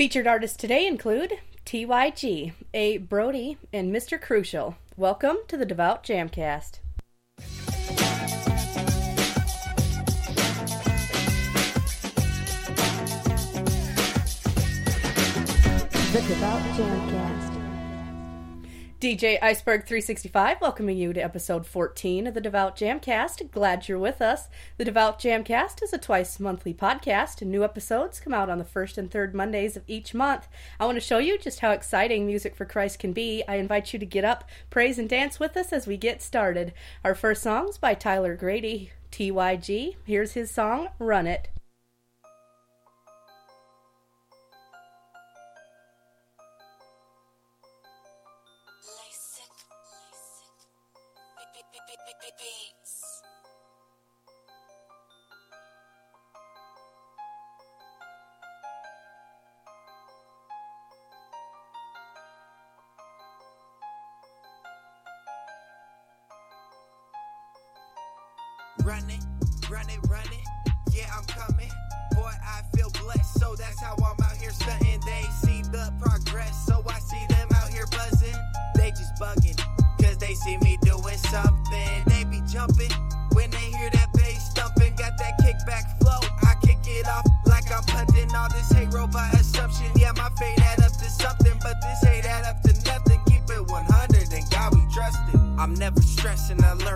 Featured artists today include TYG, A. Brodie, and Mr. Crucial. Welcome to the Devout Jamcast. The Devout Jamcast. DJ Iceberg 365 welcoming you to episode 14 of the Devout Jamcast. Glad you're with us. The Devout Jamcast is a twice monthly podcast, and new episodes come out on the first and third Mondays of each month. I want to show you just how exciting Music for Christ can be. I invite you to get up, praise, and dance with us as we get started. Our first song's by Tyler Grady, TYG. Here's his song, Run It.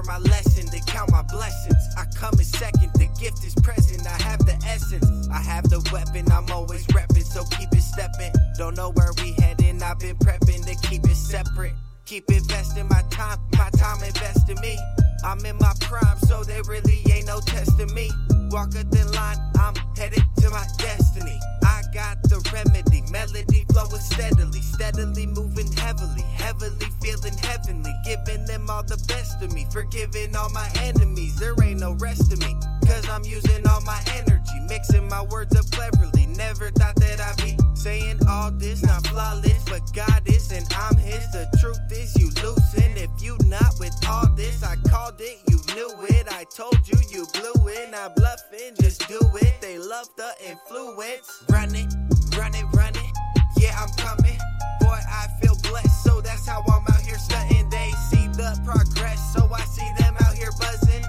Stressing. I learn my lesson to count my blessings. I come in second. The gift is present. I have the essence. I have the weapon. I'm always repping. So keep it stepping. Don't know where we heading. I've been prepping to keep it separate. Keep investing my time. My time investing me. I'm in my prime. So there really ain't no testing me. Walk a thin line. I'm headed to my destiny. Got the remedy. Melody flowing steadily. Steadily moving heavily. Heavily feeling heavenly. Giving them all the best of me. Forgiving all my enemies. There ain't no rest of me. Cause I'm using all my energy. Mixing my words up cleverly. Never thought that I'd be saying all this. Not flawless, but God is and I'm His. The truth is you losing. If you not with all this, I called it. You knew it. I told you you blew it. Not bluffing, just do it. They love the influence. Run it, run it, run it. Yeah, I'm coming. Boy, I feel blessed. So that's how I'm out here stunting. They see the progress. So I see them out here buzzing.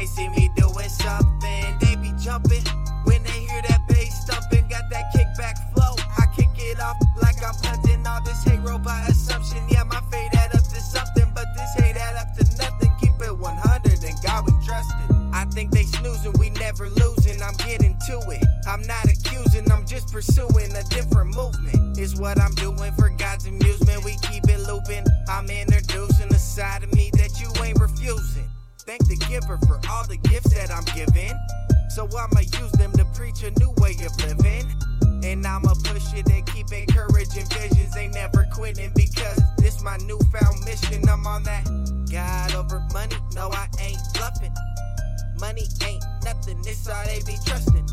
They see me doing something. They be jumping when they hear that bass thumping. Got that kickback flow. I kick it off like I'm punting all this hate robot assumption. Yeah, my fate add up to something, but this hate add up to nothing. Keep it 100 and God we trust it. I think they snoozing, we never losing. I'm getting to it. I'm not accusing, I'm just pursuing a different movement. Is what I'm doing for God's amusement. We keep it looping. I'm introducing a side of me that you ain't refusing. Thank the giver for all the gifts that I'm giving. So I'ma use them to preach a new way of living. And I'ma push it and keep encouraging visions. Ain't never quitting because this my newfound mission. I'm on that God over money. No, I ain't bluffing. Money ain't nothing. This all they be trusting.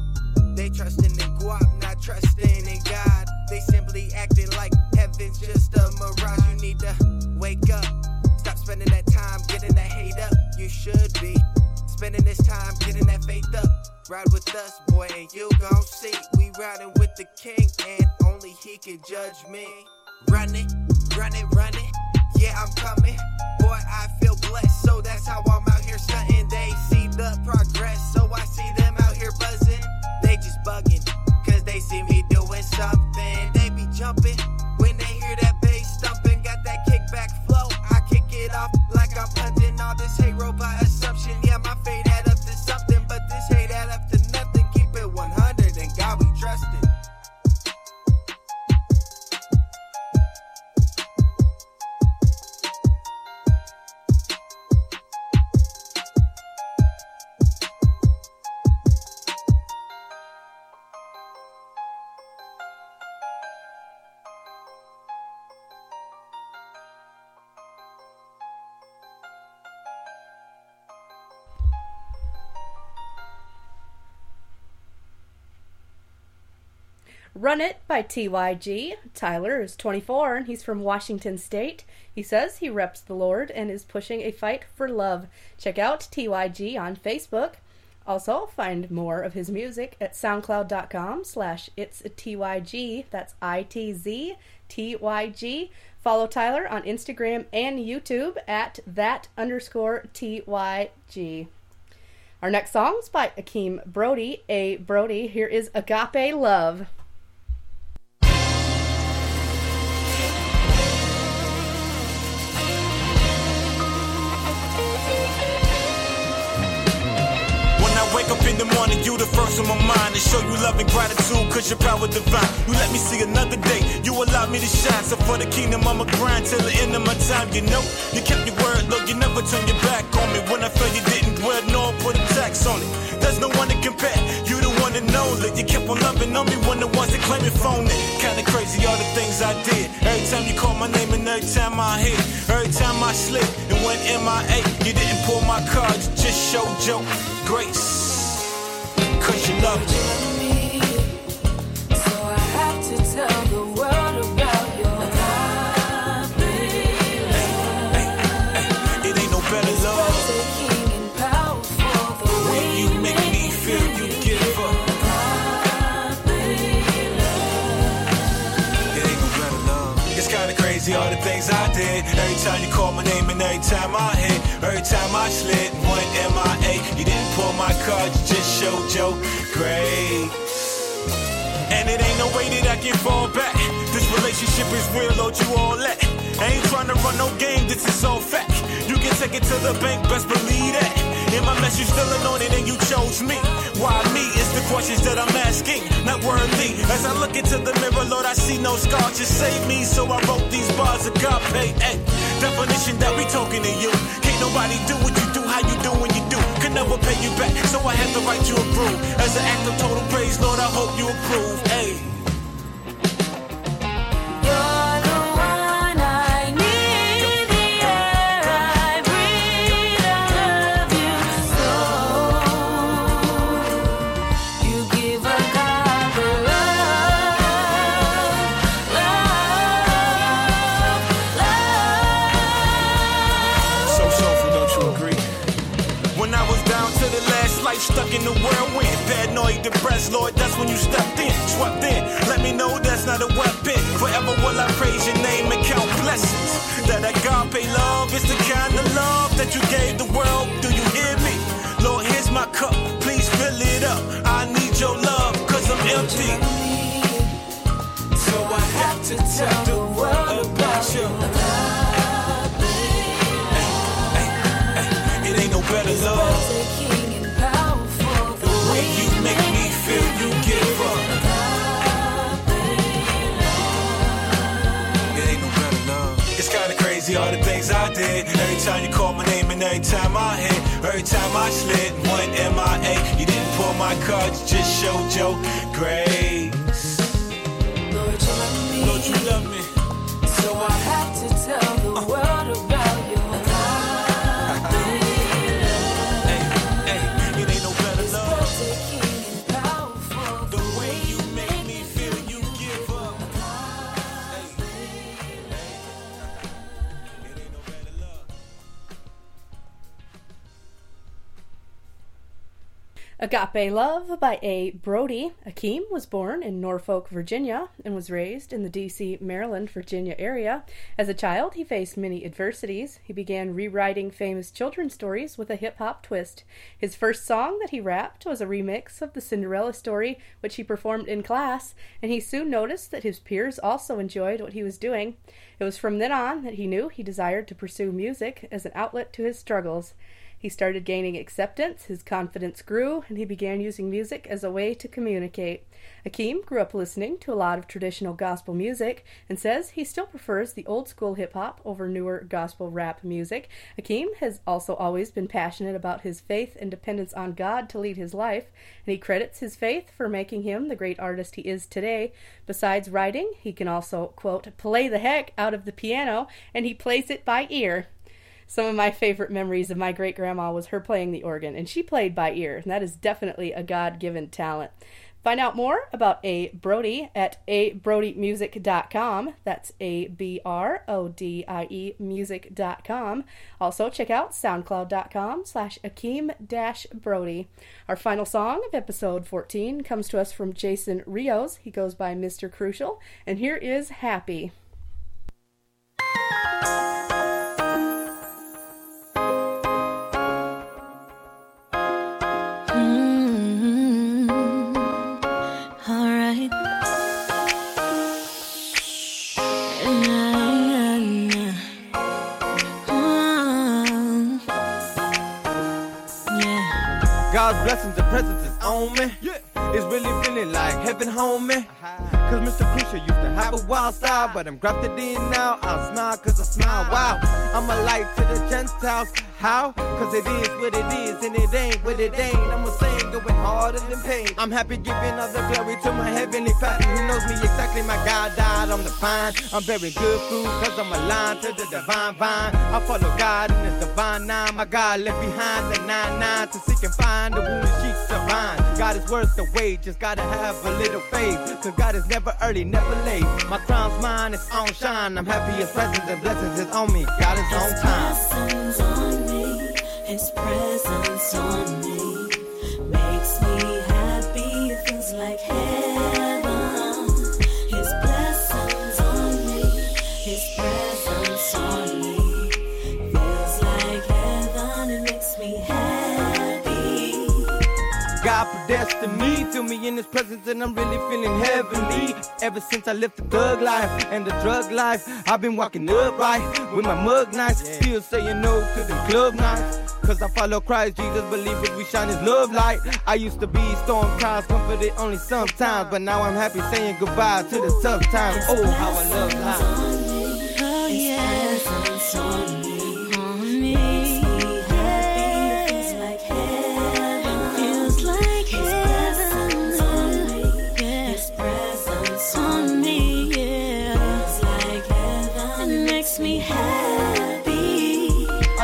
They trusting in guap, not trusting in God. They simply acting like heaven's just a mirage. You need to wake up. Be spending this time getting that faith up. Ride with us, boy, and you gon' see. We riding with the king, and only he can judge me. Run it, run it, run it. Yeah, I'm coming. Boy, I feel blessed, so that's how I'm out here stunting. They see the progress, so I see them out here buzzing. They just bugging, cause they see me doing something. They be jumping when they hear that I'm punting all this hate robot assumption. Yeah, my fate Run It by TYG. Tyler is 24 and he's from Washington State. He says he reps the Lord and is pushing a fight for love. Check out TYG on Facebook. Also, find more of his music at soundcloud.com slash it's TYG. That's I-T-Z-T-Y-G. Follow Tyler on Instagram and YouTube at that underscore TYG. Our next song is by Akeem Brodie. A Brodie. Here is Agape Love. Wake up in the morning, you the first on my mind and show you love and gratitude cause your power divine. You let me see another day, you allowed me to shine. So for the kingdom, I'ma grind till the end of my time. You know, you kept your word, look, you never turned your back on me. When I felt you didn't dwell, no, I put a tax on it. There's no one to compare, you the one to know that you kept on loving on me when the ones that claim it phone it. Kinda crazy, all the things I did. Every time you call my name and every time I hit, every time I slip and went MIA, you didn't pull my cards, just show joke grace. You love me. So I have to tell the world about your It ain't no better love. Taking and powerful the When way you make me feel you give up. It ain't no better love. It's kinda crazy all the things I did. Every time you call my name and every time I hit, every time I slid. You didn't pull my card, you just showed your grace. And it ain't no way that I can fall back. This relationship is real, Lord, you all let. I ain't trying to run no game, this is all fact. You can take it to the bank, best believe that. In my mess, you still anointed and you chose me. Why me is the questions that I'm asking, not worthy. As I look into the mirror, Lord, I see no scar, just save me. So I wrote these bars of God pay. Ay, definition that we talking to you. Can't nobody do what you do, how you do when you do. Can never pay you back, so I had to write you a brew. As an act of total praise, Lord, I hope you approve. Ay. In the whirlwind, paranoid, depressed, Lord, that's when you stepped in, swept in. Let me know that's not a weapon. Forever will I praise your name and count blessings. That agape love is the kind of love that you gave the world. Do you hear me? Lord, here's my cup, please fill it up. I need your love, cause I'm empty. So I have to tell the time I hit, every time I slid, went MIA. You didn't pull my card, you just showed your grace. Lord, you love me. Lord, you love me. Agape Love by A. Brodie. Akeem was born in Norfolk, Virginia, and was raised in the D.C., Maryland, Virginia area. As a child, he faced many adversities. He began rewriting famous children's stories with a hip hop twist. His first song that he rapped was a remix of the Cinderella story, which he performed in class, and he soon noticed that his peers also enjoyed what he was doing. It was from then on that he knew he desired to pursue music as an outlet to his struggles. He started gaining acceptance, his confidence grew, and he began using music as a way to communicate. Akeem grew up listening to a lot of traditional gospel music and says he still prefers the old school hip hop over newer gospel rap music. Akeem has also always been passionate about his faith and dependence on God to lead his life, and he credits his faith for making him the great artist he is today. Besides writing, he can also, quote, play the heck out of the piano, and he plays it by ear. Some of my favorite memories of my great grandma was her playing the organ, and she played by ear, and that is definitely a God given talent. Find out more about A. Brodie at abrodiemusic.com. That's A B R O D I E music.com. Also, check out soundcloud.com slash Akeem dash Brodie. Our final song of episode 14 comes to us from Jason Rios. He goes by Mr. Crucial, and here is Happy. Blessings and presence is on me. It's really feeling like heaven home me. Uh-huh. Cause Mr. Crucial used to have a wild style, but I'm grafted in now. I smile cause I smile. Wow, I'm a light to the Gentiles. How? Cause it is what it is, and it ain't what it ain't. I'm a going harder than pain. I'm happy giving all the glory to my heavenly father who knows me exactly. My God died on the vine. I'm bearing good fruit cause I'm aligned to the divine vine. I follow God in His divine nine. My God left behind the nine nine to seek and find the wounded sheep to find. God is worth the wait, just gotta have a little faith. Cause God is never early, never late. My crown's mine, it's on shine. I'm happy His presence and blessings is on me. God is on time. His Presence on me, His presence on me God predestined me, feel me in His presence, and I'm really feeling heavenly. Ever since I left the thug life and the drug life, I've been walking upright with my mug nights, still saying no to the club nights. Cause I follow Christ, Jesus, believers, we shine His love light. I used to be storm times, comforted only sometimes, but now I'm happy saying goodbye to the tough times. Oh, how I love life.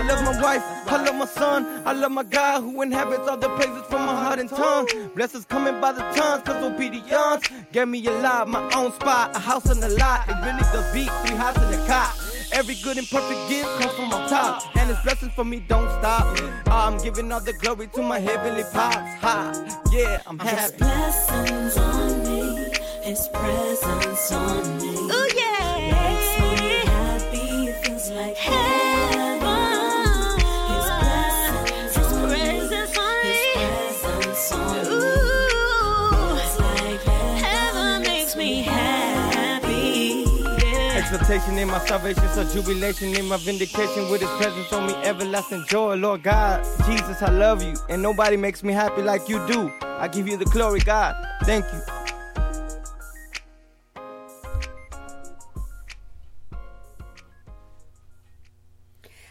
I love my wife, I love my son, I love my God who inhabits all the praises from my heart and tongue. Blessings coming by the tons, cause obedience gave me a lot, my own spot, a house on the lot. It really does beat three houses in a cot. Every good and perfect gift comes from on top, and His blessings for me don't stop. Ah, I'm giving all the glory to my heavenly pops. Ha, yeah, I'm His happy. blessings on me. His presence on me. Ooh, Exaltation in my salvation, so jubilation in my vindication with his presence on me, everlasting joy. Lord God, Jesus, I love you, and nobody makes me happy like you do. I give you the glory, God. Thank you.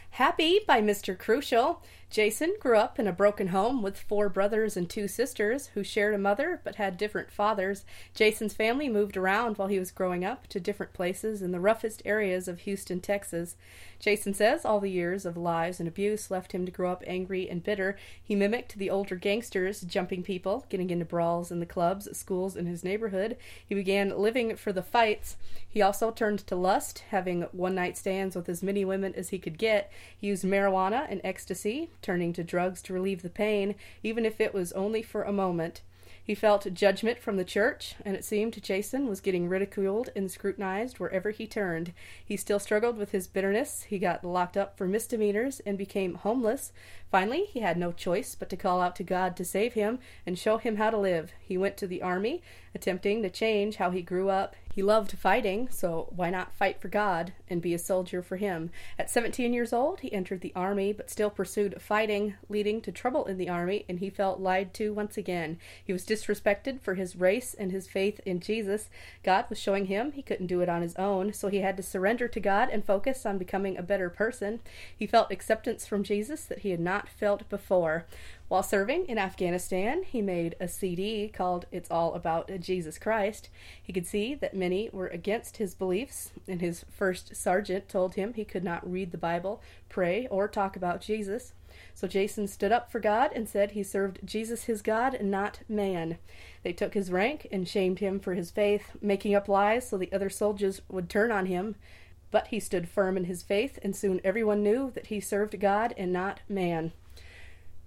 Happy by Mr. Crucial. Jason grew up in a broken home with four brothers and two sisters who shared a mother but had different fathers. Jason's family moved around while he was growing up to different places in the roughest areas of Houston, Texas. Jason says all the years of lies and abuse left him to grow up angry and bitter. He mimicked the older gangsters, jumping people, getting into brawls in the clubs, schools in his neighborhood. He began living for the fights. He also turned to lust, having one night stands with as many women as he could get. He used marijuana and ecstasy, turning to drugs to relieve the pain, even if it was only for a moment. He felt judgment from the church, and it seemed Jason was getting ridiculed and scrutinized wherever he turned. He still struggled with his bitterness. He got locked up for misdemeanors and became homeless. Finally, he had no choice but to call out to God to save him and show him how to live. He went to the army, attempting to change how he grew up. He loved fighting, so why not fight for God and be a soldier for Him? At 17 years old, he entered the Army, but still pursued fighting, leading to trouble in the Army, and he felt lied to once again. He was disrespected for his race and his faith in Jesus. God was showing him he couldn't do it on his own, so he had to surrender to God and focus on becoming a better person. He felt acceptance from Jesus that he had not felt before. While serving in Afghanistan, he made a CD called It's All About Jesus Christ. He could see that many were against his beliefs, and his first sergeant told him he could not read the Bible, pray, or talk about Jesus. So Jason stood up for God and said he served Jesus his God not man. They took his rank and shamed him for his faith, making up lies so the other soldiers would turn on him. But he stood firm in his faith, and soon everyone knew that he served God and not man.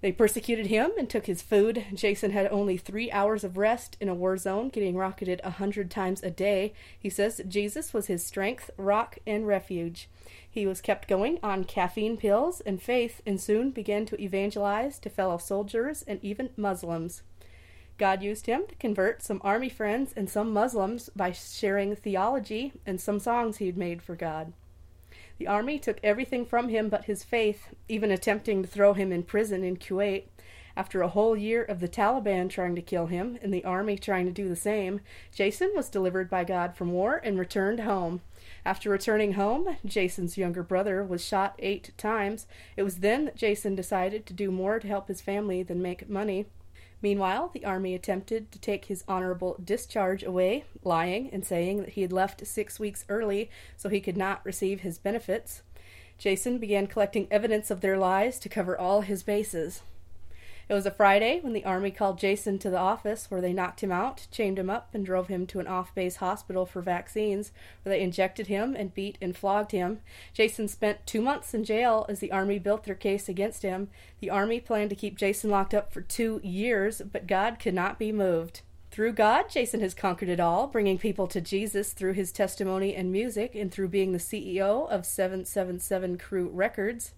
They persecuted him and took his food. Jason had only three hours of rest in a war zone, getting rocketed a hundred times a day. He says Jesus was his strength, rock, and refuge. He was kept going on caffeine pills and faith, and soon began to evangelize to fellow soldiers and even Muslims. God used him to convert some army friends and some Muslims by sharing theology and some songs he'd made for God. The army took everything from him but his faith, even attempting to throw him in prison in Kuwait. After a whole year of the Taliban trying to kill him and the army trying to do the same, Jason was delivered by God from war and returned home. After returning home, Jason's younger brother was shot eight times. It was then that Jason decided to do more to help his family than make money. Meanwhile, the army attempted to take his honorable discharge away, lying and saying that he had left six weeks early so he could not receive his benefits. Jason began collecting evidence of their lies to cover all his bases. It was a Friday when the Army called Jason to the office where they knocked him out, chained him up, and drove him to an off base hospital for vaccines, where they injected him and beat and flogged him. Jason spent two months in jail as the Army built their case against him. The Army planned to keep Jason locked up for two years, but God could not be moved. Through God, Jason has conquered it all, bringing people to Jesus through his testimony and music, and through being the CEO of 777 Crew Records.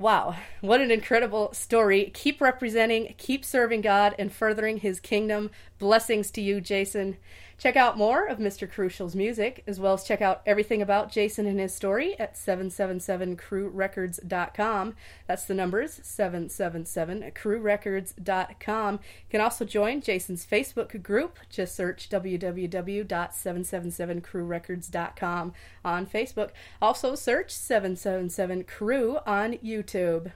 Wow, what an incredible story. Keep representing, keep serving God, and furthering His kingdom. Blessings to you, Jason. Check out more of Mr. Crucial's music, as well as check out everything about Jason and his story at 777crewrecords.com. That's the numbers 777crewrecords.com. You can also join Jason's Facebook group. Just search www.777crewrecords.com on Facebook. Also search 777 Crew on YouTube.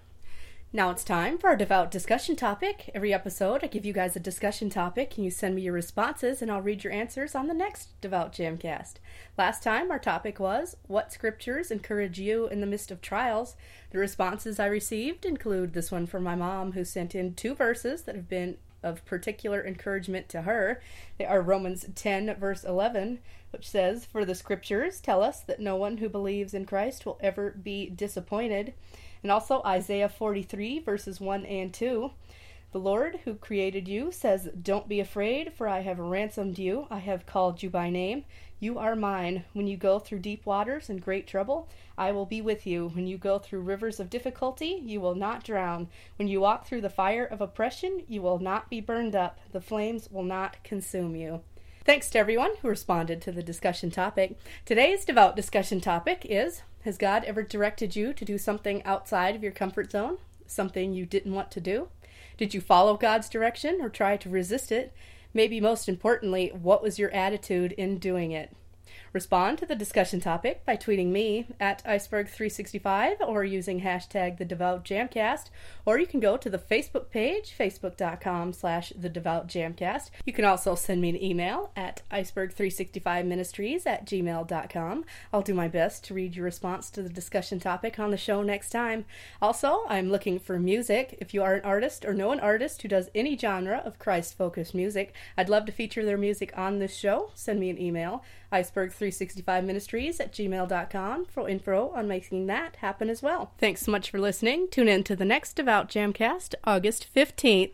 Now it's time for our devout discussion topic. Every episode, I give you guys a discussion topic, and you send me your responses, and I'll read your answers on the next Devout Jamcast. Last time, our topic was What scriptures encourage you in the midst of trials? The responses I received include this one from my mom, who sent in two verses that have been of particular encouragement to her. They are Romans 10, verse 11, which says, For the scriptures tell us that no one who believes in Christ will ever be disappointed. And also Isaiah 43, verses 1 and 2. The Lord who created you says, Don't be afraid, for I have ransomed you. I have called you by name. You are mine. When you go through deep waters and great trouble, I will be with you. When you go through rivers of difficulty, you will not drown. When you walk through the fire of oppression, you will not be burned up. The flames will not consume you. Thanks to everyone who responded to the discussion topic. Today's devout discussion topic is Has God ever directed you to do something outside of your comfort zone? Something you didn't want to do? Did you follow God's direction or try to resist it? Maybe most importantly, what was your attitude in doing it? Respond to the discussion topic by tweeting me at iceberg365 or using hashtag the devout jamcast. Or you can go to the facebook page facebook.com slash the devout jamcast. You can also send me an email at iceberg365ministries at gmail.com i'll do my best to read your response to the discussion topic on the show next time. Also i'm looking for music. If you are an artist or know an artist who does any genre of christ focused music i'd love to feature their music on this show. Send me an email iceberg365ministries at gmail.com for info on making that happen as well. Thanks so much for listening. Tune in to the next Devout Jamcast, August 15th.